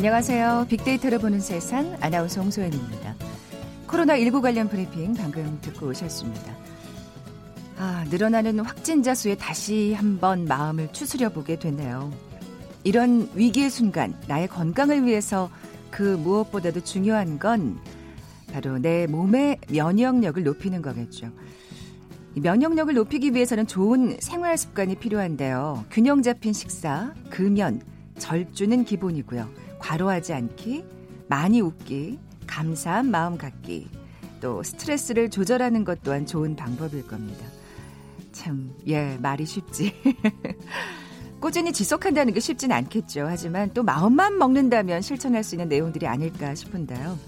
안녕하세요. 빅데이터를 보는 세상 아나운서 홍소연입니다. 코로나19 관련 브리핑 방금 듣고 오셨습니다. 아, 늘어나는 확진자 수에 다시 한번 마음을 추스려 보게 되네요. 이런 위기의 순간 나의 건강을 위해서 그 무엇보다도 중요한 건 바로 내 몸의 면역력을 높이는 거겠죠. 면역력을 높이기 위해서는 좋은 생활 습관이 필요한데요. 균형 잡힌 식사, 금연, 절주는 기본이고요. 과로하지 않기, 많이 웃기, 감사한 마음 갖기, 또 스트레스를 조절하는 것 또한 좋은 방법일 겁니다. 참, 예, 말이 쉽지. 꾸준히 지속한다는 게 쉽진 않겠죠. 하지만 또 마음만 먹는다면 실천할 수 있는 내용들이 아닐까 싶은데요.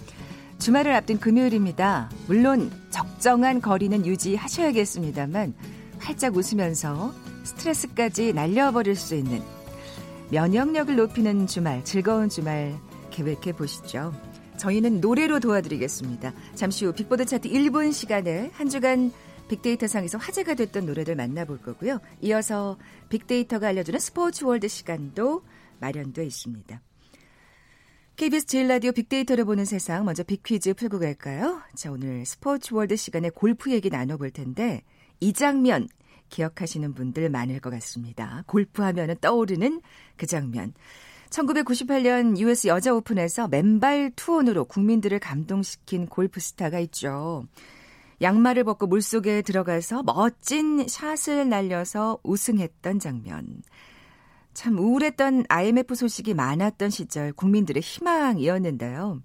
주말을 앞둔 금요일입니다. 물론 적정한 거리는 유지하셔야겠습니다만 활짝 웃으면서 스트레스까지 날려버릴 수 있는 면역력을 높이는 주말, 즐거운 주말 계획해 보시죠. 저희는 노래로 도와드리겠습니다. 잠시 후 빅보드 차트 1분 시간에 한 주간 빅데이터 상에서 화제가 됐던 노래들 만나볼 거고요. 이어서 빅데이터가 알려주는 스포츠 월드 시간도 마련돼 있습니다. KBS 제1라디오 빅데이터를 보는 세상 먼저 빅퀴즈 풀고 갈까요? 자, 오늘 스포츠 월드 시간에 골프 얘기 나눠볼 텐데 이 장면 기억하시는 분들 많을 것 같습니다. 골프 하면은 떠오르는 그 장면. 1998년 US 여자 오픈에서 맨발 투혼으로 국민들을 감동시킨 골프 스타가 있죠. 양말을 벗고 물속에 들어가서 멋진 샷을 날려서 우승했던 장면. 참 우울했던 IMF 소식이 많았던 시절 국민들의 희망이었는데요.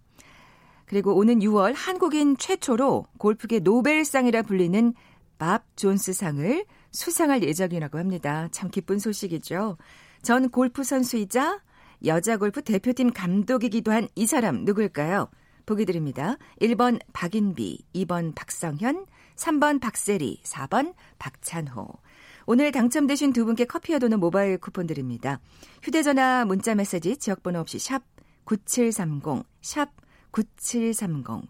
그리고 오는 6월 한국인 최초로 골프계 노벨상이라 불리는 밥 존스상을 수상할 예정이라고 합니다. 참 기쁜 소식이죠. 전 골프 선수이자 여자 골프 대표팀 감독이기도 한 이 사람 누구일까요? 보기 드립니다. 1번 박인비, 2번 박성현, 3번 박세리, 4번 박찬호. 오늘 당첨되신 두 분께 커피와 도는 모바일 쿠폰 드립니다. 휴대전화 문자 메시지 지역번호 없이 샵 9730, 샵 9730.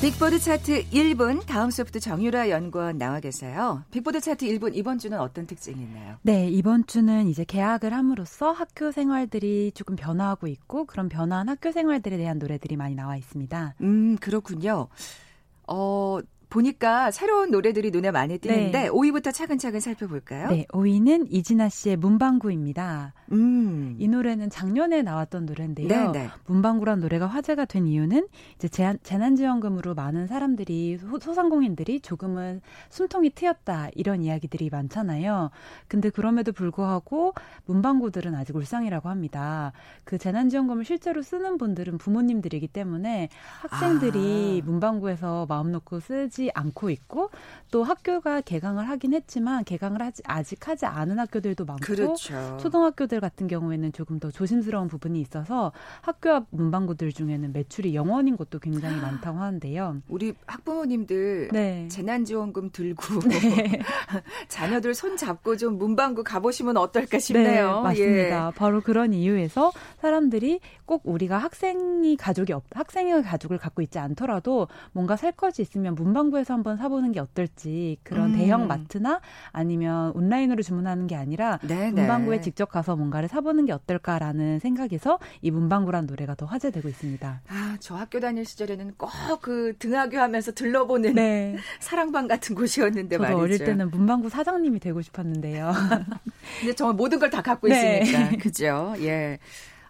빅보드 차트 1분 다음 소프트 정유라 연구원 나와 계세요. 빅보드 차트 1분 이번 주는 어떤 특징이 있나요? 네, 이번 주는 이제 개학을 함으로써 학교 생활들이 조금 변화하고 있고 그런 변화한 학교 생활들에 대한 노래들이 많이 나와 있습니다. 음, 그렇군요. 어, 보니까 새로운 노래들이 눈에 많이 띄는데 네. 5위부터 차근차근 살펴볼까요? 네, 5위는 이진아 씨의 문방구입니다. 음. 이 노래는 작년에 나왔던 노래인데요. 네네. 네. 문방구란 노래가 화제가 된 이유는 이제 재난, 재난 지원금으로 많은 사람들이 소상공인들이 조금은 숨통이 트였다 이런 이야기들이 많잖아요. 근데 그럼에도 불구하고 문방구들은 아직 울상이라고 합니다. 그 재난지원금을 실제로 쓰는 분들은 부모님들이기 때문에 학생들이 아. 문방구에서 마음 놓고 쓰지 하지 않고 있고 또 학교가 개강을 하긴 했지만 개강을 하지 아직 하지 않은 학교들도 많고 그렇죠. 초등학교들 같은 경우에는 조금 더 조심스러운 부분이 있어서 학교 앞 문방구들 중에는 매출이 영원인 곳도 굉장히 많다고 하는데요. 우리 학부모님들 네. 재난지원금 들고 네. 자녀들 손 잡고 좀 문방구 가보시면 어떨까 싶네요. 네, 맞습니다. 예. 바로 그런 이유에서 사람들이 꼭 우리가 학생이 가족이 없, 학생의 가족을 갖고 있지 않더라도 뭔가 살 것이 있으면 문방구 문방구에서 한번 사보는 게 어떨지 그런 음. 대형 마트나 아니면 온라인으로 주문하는 게 아니라 네네. 문방구에 직접 가서 뭔가를 사보는 게 어떨까라는 생각에서 이 문방구란 노래가 더 화제되고 있습니다. 아, 저 학교 다닐 시절에는 꼭 그 등하교 하면서 들러보는 네. 사랑방 같은 곳이었는데 저도 말이죠. 어릴 때는 문방구 사장님이 되고 싶었는데요. 근데 정말 모든 걸 다 갖고 네. 있으니까. 그죠? 예.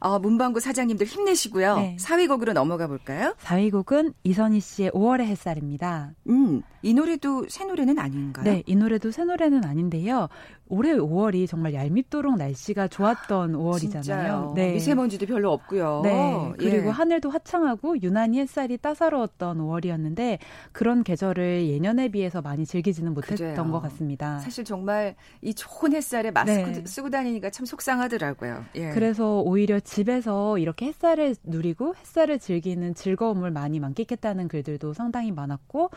어, 문방구 사장님들 힘내시고요. 네. 4위 곡으로 넘어가 볼까요? 4위 곡은 이선희 씨의 5월의 햇살입니다. 음, 이 노래도 새 노래는 아닌가요? 네, 이 노래도 새 노래는 아닌데요. 올해 5월이 정말 얄밉도록 날씨가 좋았던 5월이잖아요. 네. 미세먼지도 별로 없고요. 네. 그리고 예. 하늘도 화창하고 유난히 햇살이 따사로웠던 5월이었는데 그런 계절을 예년에 비해서 많이 즐기지는 못했던 그래요. 것 같습니다. 사실 정말 이 좋은 햇살에 마스크 네. 쓰고 다니니까 참 속상하더라고요. 예. 그래서 오히려 집에서 이렇게 햇살을 누리고 햇살을 즐기는 즐거움을 많이 만끽했다는 글들도 상당히 많았고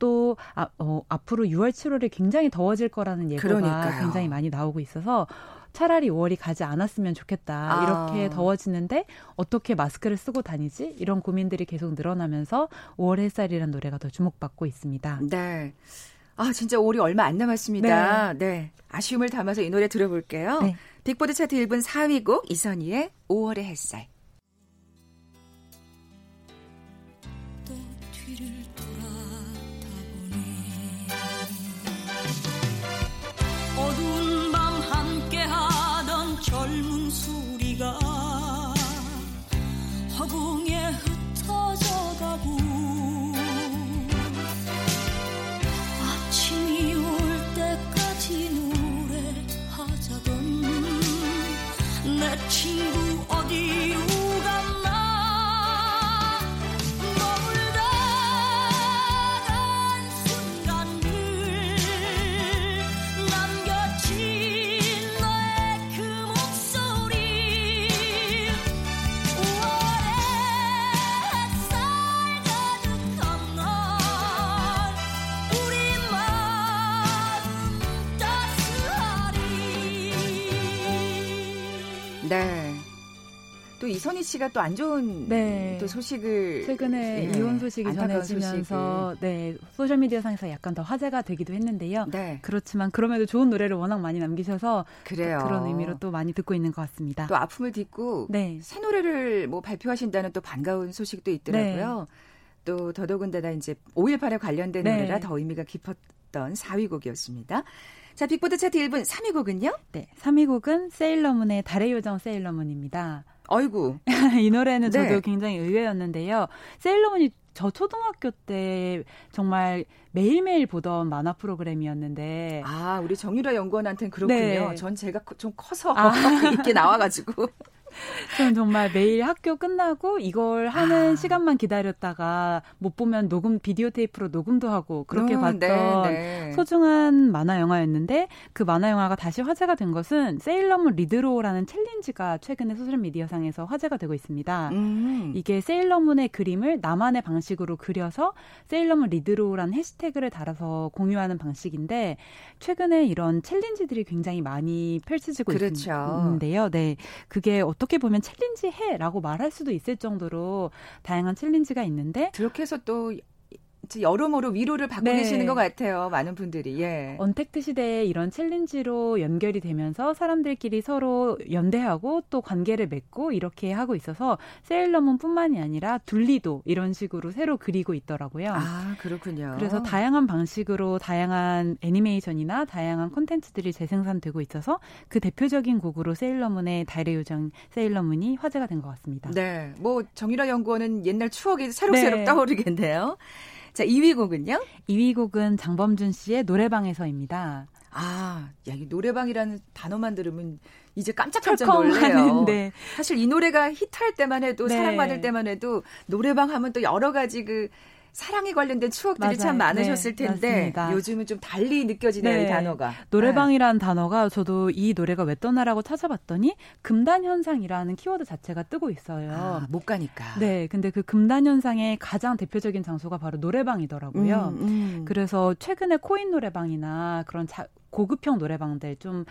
또 아, 어, 앞으로 6월, 7월이 굉장히 더워질 거라는 예보가 그러니까요. 굉장히 많이 나오고 있어서 차라리 5월이 가지 않았으면 좋겠다. 아. 이렇게 더워지는데 어떻게 마스크를 쓰고 다니지? 이런 고민들이 계속 늘어나면서 5월 햇살이라는 노래가 더 주목받고 있습니다. 네. 아, 진짜 5월이 얼마 안 남았습니다. 네. 네. 아쉬움을 담아서 이 노래 들어볼게요. 네. 빅보드 차트 1분 4위 곡 이선희의 5월의 햇살. 이선희 씨가 또 안 좋은 네. 또 소식을 최근에 네. 이혼 소식이 전해지면서 소식을. 네 소셜 미디어 상에서 약간 더 화제가 되기도 했는데요. 네. 그렇지만 그럼에도 좋은 노래를 워낙 많이 남기셔서 그래요. 그런 의미로 또 많이 듣고 있는 것 같습니다. 또 아픔을 딛고 네. 새 노래를 뭐 발표하신다는 또 반가운 소식도 있더라고요. 네. 또 더더군다나 이제 5.18에 관련된 네. 노래라 더 의미가 깊었던 4위 곡이었습니다. 자, 빅보드 차트 1분 3위 곡은요? 네, 3위 곡은 세일러문의 달의 요정 세일러문입니다. 아이고. 이 노래는 저도 네. 굉장히 의외였는데요. 세일러문이 저 초등학교 때 정말 매일매일 보던 만화 프로그램이었는데. 아, 우리 정유라 연구원한테는 그렇군요. 네. 전 제가 좀 커서 아. 있게 나와가지고. 저는 정말 매일 학교 끝나고 이걸 하는 아. 시간만 기다렸다가 못 보면 녹음 비디오 테이프로 녹음도 하고 그렇게 음, 봤던 네, 네. 소중한 만화 영화였는데 그 만화 영화가 다시 화제가 된 것은 세일러문 redraw라는 챌린지가 최근에 소셜 미디어상에서 화제가 되고 있습니다. 음. 이게 세일러문의 그림을 나만의 방식으로 그려서 세일러문 redraw라는 해시태그를 달아서 공유하는 방식인데 최근에 이런 챌린지들이 굉장히 많이 펼쳐지고 그렇죠. 있는데요. 네. 그게 어떻게 어떻게 보면 챌린지 해라고 말할 수도 있을 정도로 다양한 챌린지가 있는데 그렇게 해서 또 여러모로 위로를 받고 네. 계시는 것 같아요. 많은 분들이. 예. 언택트 시대에 이런 챌린지로 연결이 되면서 사람들끼리 서로 연대하고 또 관계를 맺고 이렇게 하고 있어서 세일러문뿐만이 아니라 둘리도 이런 식으로 새로 그리고 있더라고요. 아 그렇군요. 그래서 다양한 방식으로 다양한 애니메이션이나 다양한 콘텐츠들이 재생산되고 있어서 그 대표적인 곡으로 세일러문의 달의 요정 세일러문이 화제가 된 것 같습니다. 네, 뭐 정유라 연구원은 옛날 추억이 새록새록 네. 떠오르겠네요. 자, 2위 곡은요? 2위 곡은 장범준 씨의 노래방에서입니다. 아, 야, 이 노래방이라는 단어만 들으면 이제 깜짝깜짝 놀래요. 네. 사실 이 노래가 히트할 때만 해도 네. 사랑받을 때만 해도 노래방 하면 또 여러 가지 그 사랑에 관련된 추억들이 맞아요. 참 많으셨을 네, 텐데 맞습니다. 요즘은 좀 달리 느껴지네요, 네. 이 단어가. 노래방이라는 네. 단어가 저도 이 노래가 왜 떠나라고 찾아봤더니 금단 현상이라는 키워드 자체가 뜨고 있어요. 아, 못 가니까. 네, 근데 그 금단 현상의 가장 대표적인 장소가 바로 노래방이더라고요. 음, 음. 그래서 최근에 코인 노래방이나 그런 자, 고급형 노래방들 좀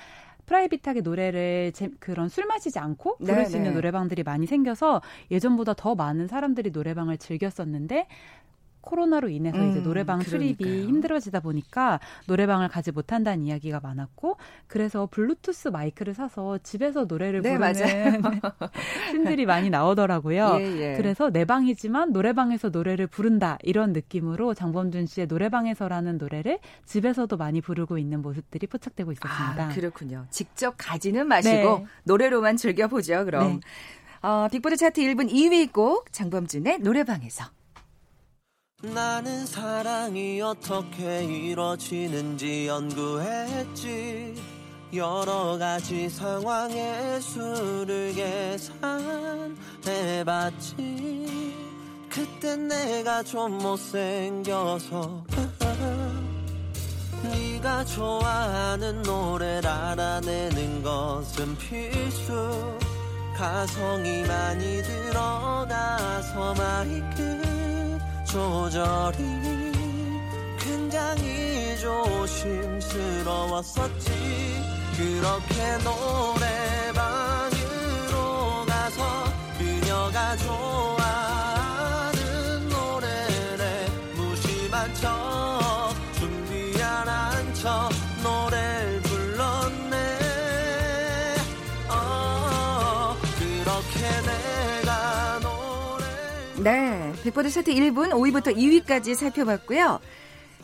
프라이빗하게 노래를 제, 그런 술 마시지 않고 부를 네, 수 있는 네. 노래방들이 많이 생겨서 예전보다 더 많은 사람들이 노래방을 즐겼었는데 코로나로 인해서 음, 이제 노래방 출입이 힘들어지다 보니까 노래방을 가지 못한다는 이야기가 많았고 그래서 블루투스 마이크를 사서 집에서 노래를 네, 부르는 씬들이 많이 나오더라고요. 예, 예. 그래서 내 방이지만 노래방에서 노래를 부른다 이런 느낌으로 장범준 씨의 노래방에서라는 노래를 집에서도 많이 부르고 있는 모습들이 포착되고 있었습니다. 아, 그렇군요. 직접 가지는 마시고 네. 노래로만 즐겨보죠. 그럼. 네. 어, 빅보드 차트 1분 2위 곡 장범준의 노래방에서. 나는 사랑이 어떻게 이루어지는지 연구했지. 여러 가지 상황의 수를 계산해봤지. 그땐 내가 좀 못생겨서 네가 좋아하는 노래를 알아내는 것은 필수. 가성이 많이 들어가서 마이크 조절이 굉장히 조심스러웠었지. 그렇게 노래방으로 가서 그녀가 좋 네, 빅보드 차트 1분 5위부터 2위까지 살펴봤고요.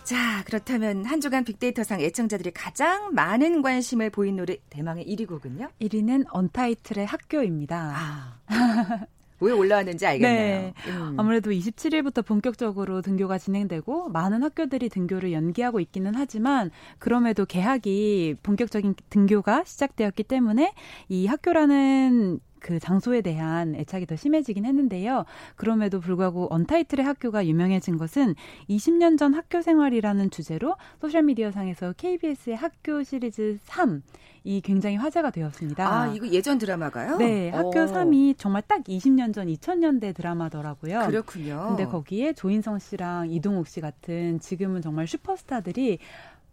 자, 그렇다면 한 주간 빅데이터상 애청자들이 가장 많은 관심을 보인 노래 대망의 1위 곡은요? 1위는 언타이틀의 학교입니다. 아. 왜 올라왔는지 알겠네요. 네. 음. 아무래도 27일부터 본격적으로 등교가 진행되고 많은 학교들이 등교를 연기하고 있기는 하지만 그럼에도 개학이 본격적인 등교가 시작되었기 때문에 이 학교라는 그 장소에 대한 애착이 더 심해지긴 했는데요. 그럼에도 불구하고 언타이틀의 학교가 유명해진 것은 20년 전 학교 생활이라는 주제로 소셜미디어 상에서 KBS의 학교 시리즈 3, 이 굉장히 화제가 되었습니다. 아, 이거 예전 드라마가요? 네, 학교 오. 3이 정말 딱 20년 전 2000년대 드라마더라고요. 그렇군요. 근데 거기에 조인성 씨랑 이동욱 씨 같은 지금은 정말 슈퍼스타들이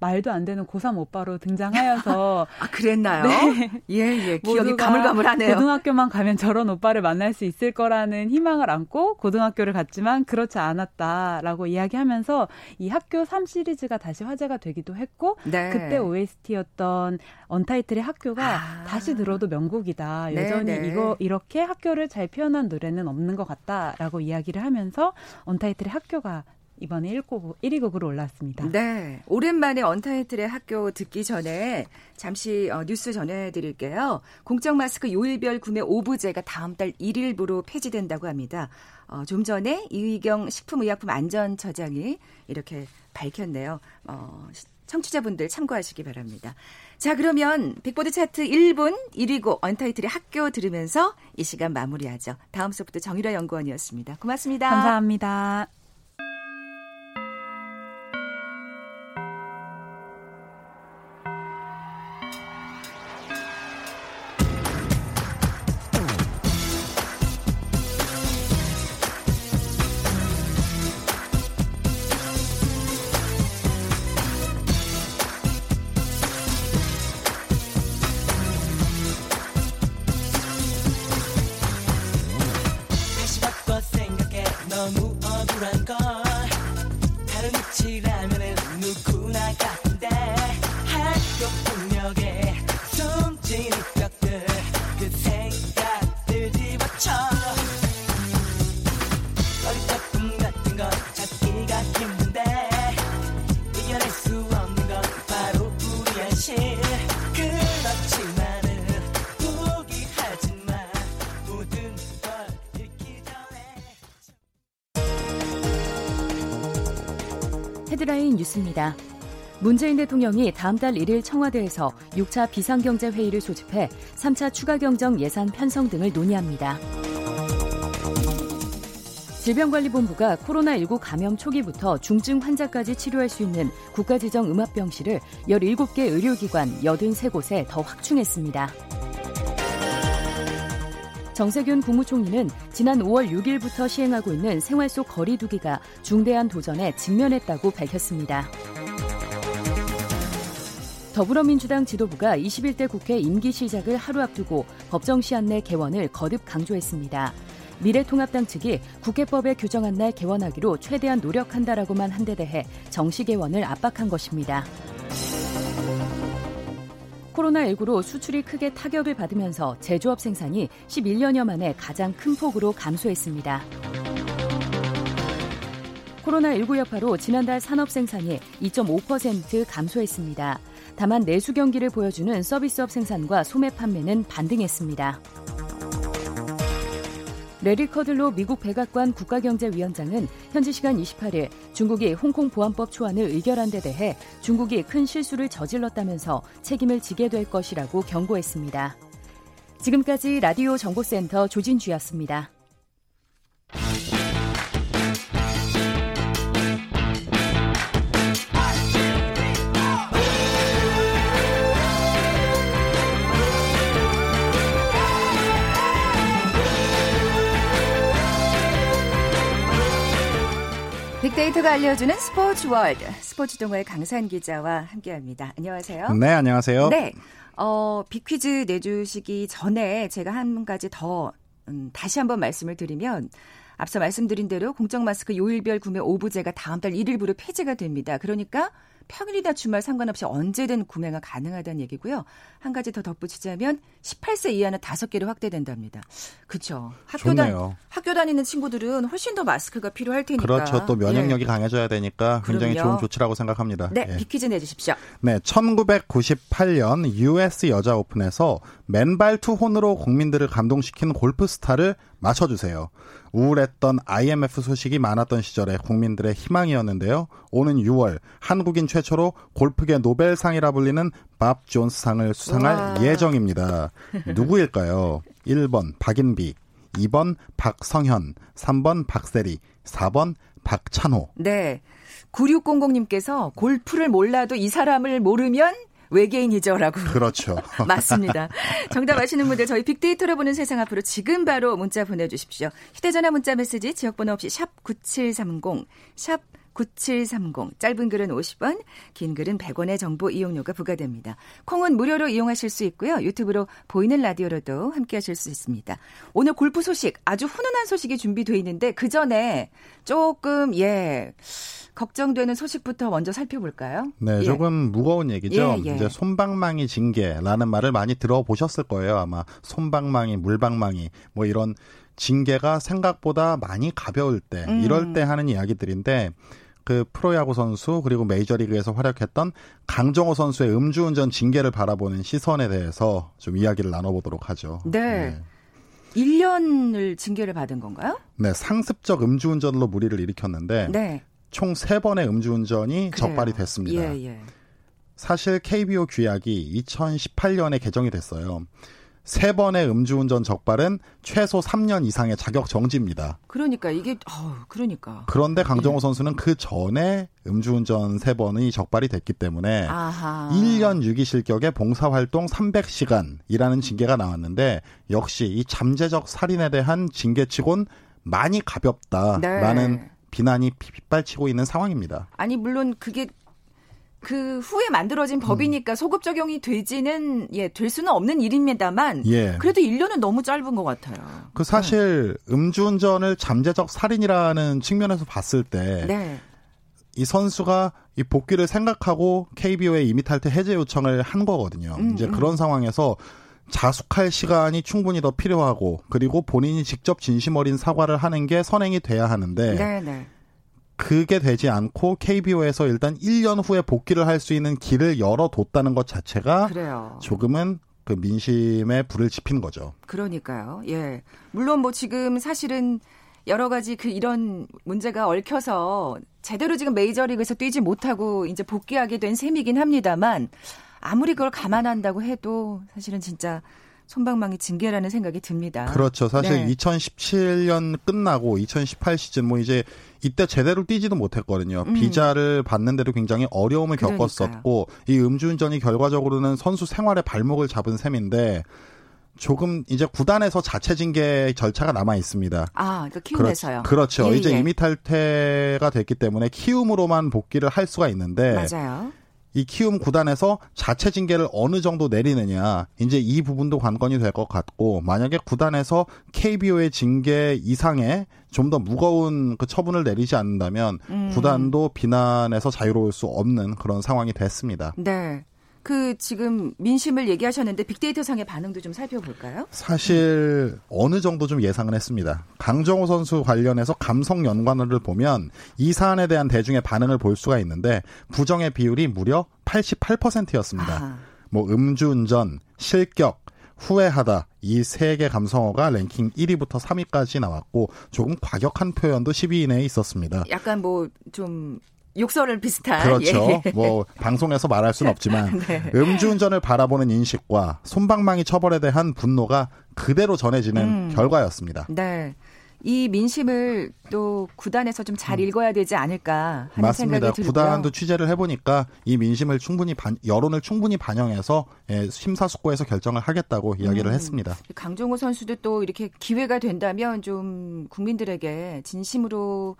말도 안 되는 고3 오빠로 등장하여서 아 그랬나요? 네. 예, 예. 기억이 가물가물하네요. 고등학교만 가면 저런 오빠를 만날 수 있을 거라는 희망을 안고 고등학교를 갔지만 그렇지 않았다라고 이야기하면서 이 학교 3 시리즈가 다시 화제가 되기도 했고 네. 그때 OST였던 언타이틀의 학교가 아. 다시 들어도 명곡이다. 네, 여전히 네네. 이거 이렇게 학교를 잘 표현한 노래는 없는 것 같다라고 이야기를 하면서 언타이틀의 학교가 이번에 1곡, 1위 곡으로 올랐습니다. 네. 오랜만에 언타이틀의 학교 듣기 전에 잠시 어, 뉴스 전해드릴게요. 공적 마스크 요일별 구매 오부제가 다음 달 1일부로 폐지된다고 합니다. 어, 좀 전에 이의경 식품의약품안전처장이 이렇게 밝혔네요. 어, 청취자분들 참고하시기 바랍니다. 자, 그러면 빅보드 차트 1분 1위고 언타이틀의 학교 들으면서 이 시간 마무리하죠. 다음 수부터 정유라 연구원이었습니다. 고맙습니다. 감사합니다. 문재인 대통령이 다음 달 1일 청와대에서 6차 비상경제회의를 소집해 3차 추가경정 예산 편성 등을 논의합니다. 질병관리본부가 코로나19 감염 초기부터 중증 환자까지 치료할 수 있는 국가지정 음압병실을 17개 의료기관 83곳에 더 확충했습니다. 정세균 국무총리는 지난 5월 6일부터 시행하고 있는 생활 속 거리두기가 중대한 도전에 직면했다고 밝혔습니다. 더불어민주당 지도부가 21대 국회 임기 시작을 하루 앞두고 법정 시한 내 개원을 거듭 강조했습니다. 미래통합당 측이 국회법에 규정한 날 개원하기로 최대한 노력한다라고만 한 데 대해 정시 개원을 압박한 것입니다. 코로나19로 수출이 크게 타격을 받으면서 제조업 생산이 11년여 만에 가장 큰 폭으로 감소했습니다. 코로나19 여파로 지난달 산업 생산이 2.5% 감소했습니다. 다만 내수 경기를 보여주는 서비스업 생산과 소매 판매는 반등했습니다. 레리 커들로 미국 백악관 국가경제위원장은 현지 시간 28일 중국이 홍콩 보안법 초안을 의결한 데 대해 중국이 큰 실수를 저질렀다면서 책임을 지게 될 것이라고 경고했습니다. 지금까지 라디오 정보센터 조진주였습니다. 빅데이터가 알려주는 스포츠 월드 스포츠 동호회 강산 기자와 함께합니다. 안녕하세요. 네, 안녕하세요. 네, 어, 빅퀴즈 내주시기 전에 제가 한 가지 더 음, 다시 한번 말씀을 드리면 앞서 말씀드린 대로 공적 마스크 요일별 구매 오부제가 다음 달 1일부로 폐지가 됩니다. 그러니까 평일이나 주말 상관없이 언제든 구매가 가능하다는 얘기고요. 한 가지 더 덧붙이자면 18세 이하는 다섯 개로 확대된답니다. 그렇죠. 학교 다 학교 다니는 친구들은 훨씬 더 마스크가 필요할 테니까. 그렇죠. 또 면역력이 예. 강해져야 되니까 굉장히 그럼요. 좋은 조치라고 생각합니다. 네, 예. 비퀴즈 내주십시오. 네, 1998년 US 여자 오픈에서 맨발 투혼으로 국민들을 감동시킨 골프 스타를 맞춰주세요. 우울했던 IMF 소식이 많았던 시절에 국민들의 희망이었는데요. 오는 6월 한국인 최초로 골프계 노벨상이라 불리는 밥 존스상을 수상할 와. 예정입니다. 누구일까요? 1번 박인비, 2번 박성현, 3번 박세리, 4번 박찬호. 네. 9600님께서 골프를 몰라도 이 사람을 모르면 외계인이죠라고. 그렇죠. 맞습니다. 정답 아시는 분들 저희 빅데이터로 보는 세상 앞으로 지금 바로 문자 보내주십시오. 휴대전화 문자 메시지 지역번호 없이 샵 9730, 샵 9730. 짧은 글은 50원, 긴 글은 100원의 정보 이용료가 부과됩니다. 콩은 무료로 이용하실 수 있고요. 유튜브로 보이는 라디오로도 함께 하실 수 있습니다. 오늘 골프 소식, 아주 훈훈한 소식이 준비되어 있는데 그 전에 조금, 예. 걱정되는 소식부터 먼저 살펴볼까요? 네, 예. 조금 무거운 얘기죠. 예, 예. 이제 솜방망이 징계라는 말을 많이 들어보셨을 거예요. 아마 솜방망이, 물방망이 뭐 이런 징계가 생각보다 많이 가벼울 때, 음. 이럴 때 하는 이야기들인데 그 프로야구 선수 그리고 메이저리그에서 활약했던 강정호 선수의 음주운전 징계를 바라보는 시선에 대해서 좀 이야기를 나눠보도록 하죠. 네. 네. 1년을 징계를 받은 건가요? 네, 상습적 음주운전으로 무리를 일으켰는데 네. 총 3번의 음주운전이 그래요. 적발이 됐습니다. 예, 예. 사실 KBO 규약이 2018년에 개정이 됐어요. 세 번의 음주운전 적발은 최소 3년 이상의 자격 정지입니다. 그러니까 이게 어, 그러니까. 그런데 강정호 예. 선수는 그 전에 음주운전 세 번이 적발이 됐기 때문에 아하. 1년 유기 실격의 봉사 활동 300시간이라는 징계가 나왔는데 역시 이 잠재적 살인에 대한 징계치곤 많이 가볍다라는 네. 비난이 빗발치고 있는 상황입니다. 아니 물론 그게 그 후에 만들어진 법이니까 음. 소급 적용이 되지는 예, 될 수는 없는 일입니다만 예. 그래도 1년은 너무 짧은 것 같아요. 그 사실 네. 음주운전을 잠재적 살인이라는 측면에서 봤을 때 네. 이 선수가 이 복귀를 생각하고 KBO에 이미 탈퇴 해제 요청을 한 거거든요. 음, 이제 음. 그런 상황에서 자숙할 시간이 충분히 더 필요하고 그리고 본인이 직접 진심 어린 사과를 하는 게 선행이 돼야 하는데 네, 네. 그게 되지 않고 KBO에서 일단 1년 후에 복귀를 할 수 있는 길을 열어뒀다는 것 자체가 그래요. 조금은 그 민심에 불을 지핀 거죠. 그러니까요. 예. 물론 뭐 지금 사실은 여러 가지 그 이런 문제가 얽혀서 제대로 지금 메이저리그에서 뛰지 못하고 이제 복귀하게 된 셈이긴 합니다만 아무리 그걸 감안한다고 해도 사실은 진짜 손방망이 징계라는 생각이 듭니다. 그렇죠. 사실 네. 2017년 끝나고 2018 시즌 뭐 이제 이때 제대로 뛰지도 못했거든요. 음. 비자를 받는데도 굉장히 어려움을 그러니까요. 겪었었고 이 음주운전이 결과적으로는 선수 생활의 발목을 잡은 셈인데 조금 이제 구단에서 자체 징계 절차가 남아 있습니다. 아, 그러니까 키움에서요. 그렇죠. 그렇 죠. 예, 이제 예. 이미 탈퇴가 됐기 때문에 키움으로만 복귀를 할 수가 있는데 맞아요. 이 키움 구단에서 자체 징계를 어느 정도 내리느냐 이제 이 부분도 관건이 될 것 같고 만약에 구단에서 KBO의 징계 이상의 좀 더 무거운 그 처분을 내리지 않는다면 음. 구단도 비난에서 자유로울 수 없는 그런 상황이 됐습니다. 네. 그 지금 민심을 얘기하셨는데 빅데이터 상의 반응도 좀 살펴볼까요? 사실 음. 어느 정도 좀 예상은 했습니다. 강정호 선수 관련해서 감성 연관어를 보면 이 사안에 대한 대중의 반응을 볼 수가 있는데 부정의 비율이 무려 88%였습니다. 아. 뭐 음주운전, 실격, 후회하다 이 세 개 감성어가 랭킹 1위부터 3위까지 나왔고 조금 과격한 표현도 10위 이내에 있었습니다. 약간 뭐 좀 욕설을 비슷한 그렇죠. 예. 뭐 방송에서 말할 수는 없지만 네. 음주운전을 바라보는 인식과 손방망이 처벌에 대한 분노가 그대로 전해지는 음. 결과였습니다. 네. 이 민심을 또 구단에서 좀 잘 읽어야 되지 않을까 하는 맞습니다. 생각이 들고요. 구단도 취재를 해보니까 이 민심을 충분히 반, 여론을 충분히 반영해서 예, 심사숙고해서 결정을 하겠다고 이야기를 음, 했습니다. 강종호 선수도 또 이렇게 기회가 된다면 좀 국민들에게 진심으로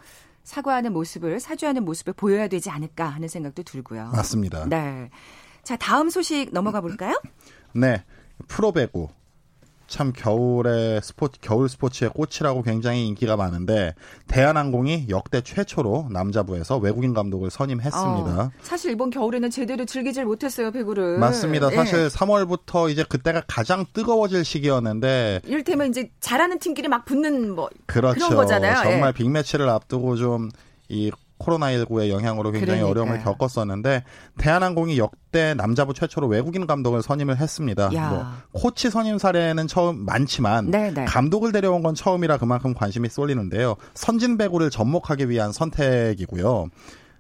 사과하는 모습을 사죄하는 모습을 보여야 되지 않을까 하는 생각도 들고요. 맞습니다. 네. 자 다음 소식 넘어가 볼까요? 네. 프로배구 참 겨울의 스포츠 겨울 스포츠의 꽃이라고 굉장히 인기가 많은데 대한항공이 역대 최초로 남자부에서 외국인 감독을 선임했습니다. 어, 사실 이번 겨울에는 제대로 즐기질 못했어요 배구를. 맞습니다. 예. 사실 3월부터 이제 그때가 가장 뜨거워질 시기였는데 이를테면 이제 잘하는 팀끼리 막 붙는 뭐 그렇죠. 그런 거잖아요. 정말 예. 빅매치를 앞두고 좀이 코로나19의 영향으로 굉장히 그러니까요. 어려움을 겪었었는데 대한항공이 역대 남자부 최초로 외국인 감독을 선임을 했습니다. 야. 뭐 코치 선임 사례는 처음 많지만 네네. 네. 감독을 데려온 건 처음이라 그만큼 관심이 쏠리는데요. 선진 배구를 접목하기 위한 선택이고요.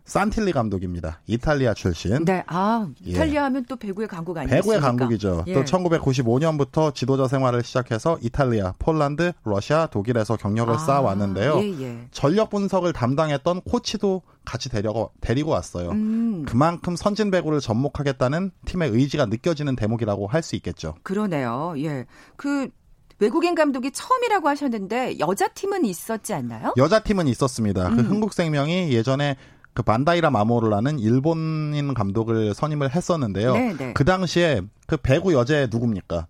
산틸리 감독입니다. 이탈리아 출신. 네, 아 이탈리아 예. 하면 또 배구의 강국 아니겠습니까? 배구의 강국이죠. 예. 또 1995년부터 지도자 생활을 시작해서 이탈리아, 폴란드, 러시아, 독일에서 경력을 아, 쌓아왔는데요. 예, 예. 전력 분석을 담당했던 코치도 같이 데려고, 데리고 왔어요. 음. 그만큼 선진 배구를 접목하겠다는 팀의 의지가 느껴지는 대목이라고 할 수 있겠죠. 그러네요. 예, 그 외국인 감독이 처음이라고 하셨는데 여자 팀은 있었지 않나요? 여자 팀은 있었습니다. 그 음. 그 흥국생명이 예전에 그 반다이라 마모르라는 일본인 감독을 선임을 했었는데요. 네네. 네. 그 당시에 그 배구 여제 누굽니까?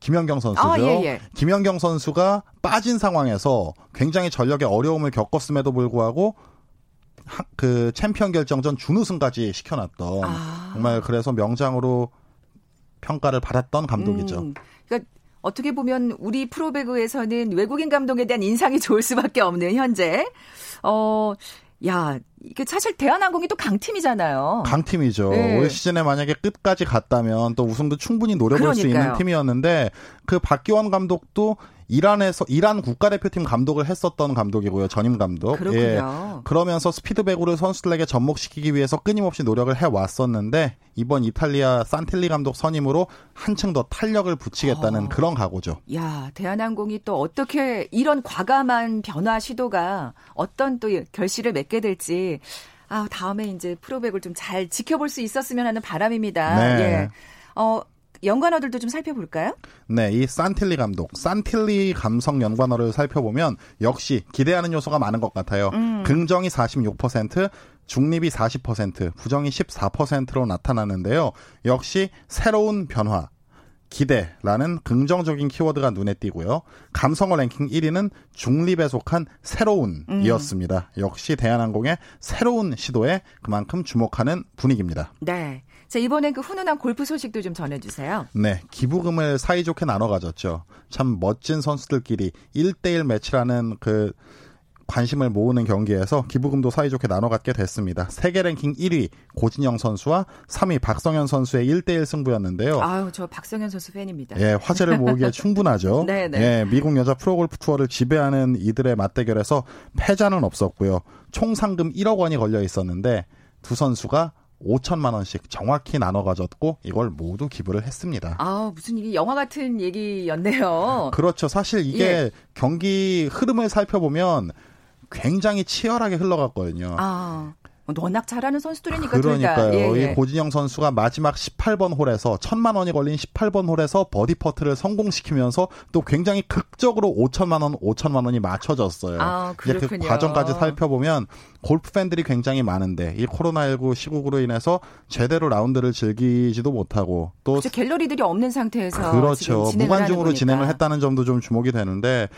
김연경 선수죠. 아, 예, 예. 김연경 선수가 빠진 상황에서 굉장히 전력에 어려움을 겪었음에도 불구하고 그 챔피언 결정전 준우승까지 시켜놨던 아. 정말 그래서 명장으로 평가를 받았던 감독이죠. 음, 그러니까 어떻게 보면 우리 프로배구에서는 외국인 감독에 대한 인상이 좋을 수밖에 없는 현재. 어, 야, 이게 사실 대한항공이 또 강팀이잖아요. 강팀이죠. 네. 올 시즌에 만약에 끝까지 갔다면 또 우승도 충분히 노려볼 그러니까요. 수 있는 팀이었는데 그 박기원 감독도 이란에서 이란 국가대표팀 감독을 했었던 감독이고요. 전임 감독. 그렇군요. 예. 그러면서 스피드배구를 선수들에게 접목시키기 위해서 끊임없이 노력을 해 왔었는데 이번 이탈리아 산틸리 감독 선임으로 한층 더 탄력을 붙이겠다는 어. 그런 각오죠. 야, 대한항공이 또 어떻게 이런 과감한 변화 시도가 어떤 또 결실을 맺게 될지 아, 다음에 이제 프로백을 좀 잘 지켜볼 수 있었으면 하는 바람입니다. 네. 예. 어, 연관어들도 좀 살펴볼까요? 네, 이 산틸리 감독, 산틸리 감성 연관어를 살펴보면 역시 기대하는 요소가 많은 것 같아요. 음. 긍정이 46%, 중립이 40%, 부정이 14%로 나타나는데요. 역시 새로운 변화, 기대라는 긍정적인 키워드가 눈에 띄고요. 감성어 랭킹 1위는 중립에 속한 새로운이었습니다. 음. 역시 대한항공의 새로운 시도에 그만큼 주목하는 분위기입니다. 네. 자, 이번엔 그 훈훈한 골프 소식도 좀 전해주세요. 네. 기부금을 사이좋게 나눠 가졌죠. 참 멋진 선수들끼리 1대1 매치라는 그 관심을 모으는 경기에서 기부금도 사이좋게 나눠 갖게 됐습니다. 세계 랭킹 1위 고진영 선수와 3위 박성현 선수의 1대1 승부였는데요. 아유, 저 박성현 선수 팬입니다. 예, 화제를 모으기에 충분하죠. 네, 네. 예, 미국 여자 프로골프 투어를 지배하는 이들의 맞대결에서 패자는 없었고요. 총 상금 1억 원이 걸려 있었는데 두 선수가 5천만 원씩 정확히 나눠 가졌고 이걸 모두 기부를 했습니다. 아, 무슨 이게 영화 같은 얘기였네요. 그렇죠. 사실 이게 예. 경기 흐름을 살펴보면 굉장히 치열하게 흘러갔거든요. 아. 워낙 잘하는 선수들이니까 그러니까요. 예, 예. 이 고진영 선수가 마지막 18번 홀에서 천만 원이 걸린 18번 홀에서 버디 퍼트를 성공시키면서 또 굉장히 극적으로 5천만 원, 5천만 원이 맞춰졌어요. 아, 이제 그 과정까지 살펴보면 골프 팬들이 굉장히 많은데 이 코로나19 시국으로 인해서 제대로 라운드를 즐기지도 못하고 또 그렇죠. 갤러리들이 없는 상태에서 그렇죠. 무관중으로 진행을 했다는 점도 좀 주목이 되는데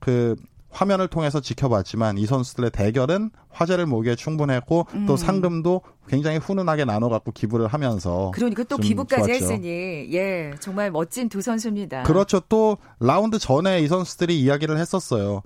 그 화면을 통해서 지켜봤지만 이 선수들의 대결은 화제를 모기에 충분했고 음. 또 상금도 굉장히 훈훈하게 나눠갖고 기부를 하면서 그러니까 또 기부까지 좋았죠. 했으니 예 정말 멋진 두 선수입니다. 그렇죠. 또 라운드 전에 이 선수들이 이야기를 했었어요.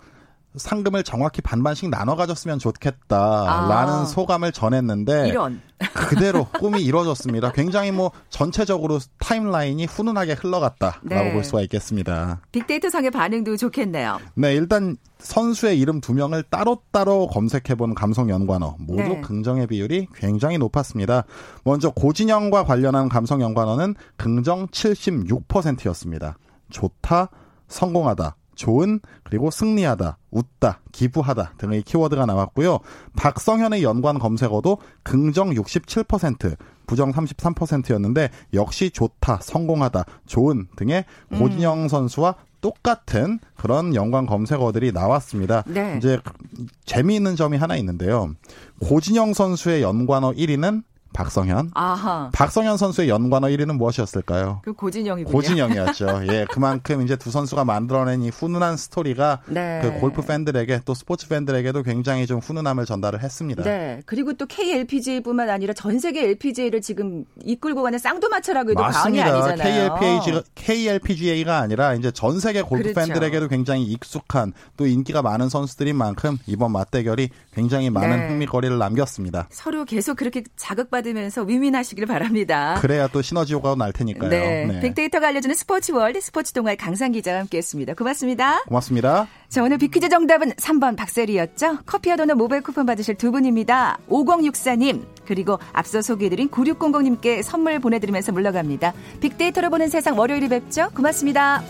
상금을 정확히 반반씩 나눠 가졌으면 좋겠다라는 아. 소감을 전했는데 이런. 그대로 꿈이 이루어졌습니다. 굉장히 뭐 전체적으로 타임라인이 훈훈하게 흘러갔다라고 네. 볼 수가 있겠습니다. 빅데이터 상의 반응도 좋겠네요. 네, 일단 선수의 이름 두 명을 따로따로 검색해본 감성 연관어 모두 네. 긍정의 비율이 굉장히 높았습니다. 먼저 고진영과 관련한 감성 연관어는 긍정 76%였습니다. 좋다, 성공하다, 좋은, 그리고 승리하다, 웃다, 기부하다 등의 키워드가 나왔고요. 박성현의 연관 검색어도 긍정 67%, 부정 33%였는데 역시 좋다, 성공하다, 좋은 등의 음. 고진영 음. 선수와 똑같은 그런 연관 검색어들이 나왔습니다. 네. 이제 재미있는 점이 하나 있는데요. 고진영 선수의 연관어 1위는 박성현. 아하. 박성현 선수의 연관어 1위는 무엇이었을까요? 그 고진영이군요. 고진영이었죠. 예, 그만큼 이제 두 선수가 만들어낸 이 훈훈한 스토리가 네. 그 골프 팬들에게 또 스포츠 팬들에게도 굉장히 좀 훈훈함을 전달을 했습니다. 네. 그리고 또 KLPGA뿐만 아니라 전 세계 LPGA를 지금 이끌고 가는 쌍두마차라고 해도 과언이 아니잖아요. KLPGA, KLPGA가 아니라 이제 전 세계 골프 그렇죠. 팬들에게도 굉장히 익숙한 또 인기가 많은 선수들인 만큼 이번 맞대결이 굉장히 많은 네. 흥미거리를 남겼습니다. 서로 계속 그렇게 자극받 받으면서 윈윈하시길 바랍니다. 그래야 또 시너지 효과가 날 테니까요. 네. 네. 빅데이터가 알려주는 스포츠 월드 스포츠 동아의 강산 기자와 함께했습니다. 고맙습니다. 고맙습니다. 자 오늘 빅퀴즈 정답은 3번 박세리였죠. 커피와 도넛 모바일 쿠폰 받으실 두 분입니다. 5064님 그리고 앞서 소개해드린 9600님께 선물 보내드리면서 물러갑니다. 빅데이터로 보는 세상 월요일에 뵙죠. 고맙습니다.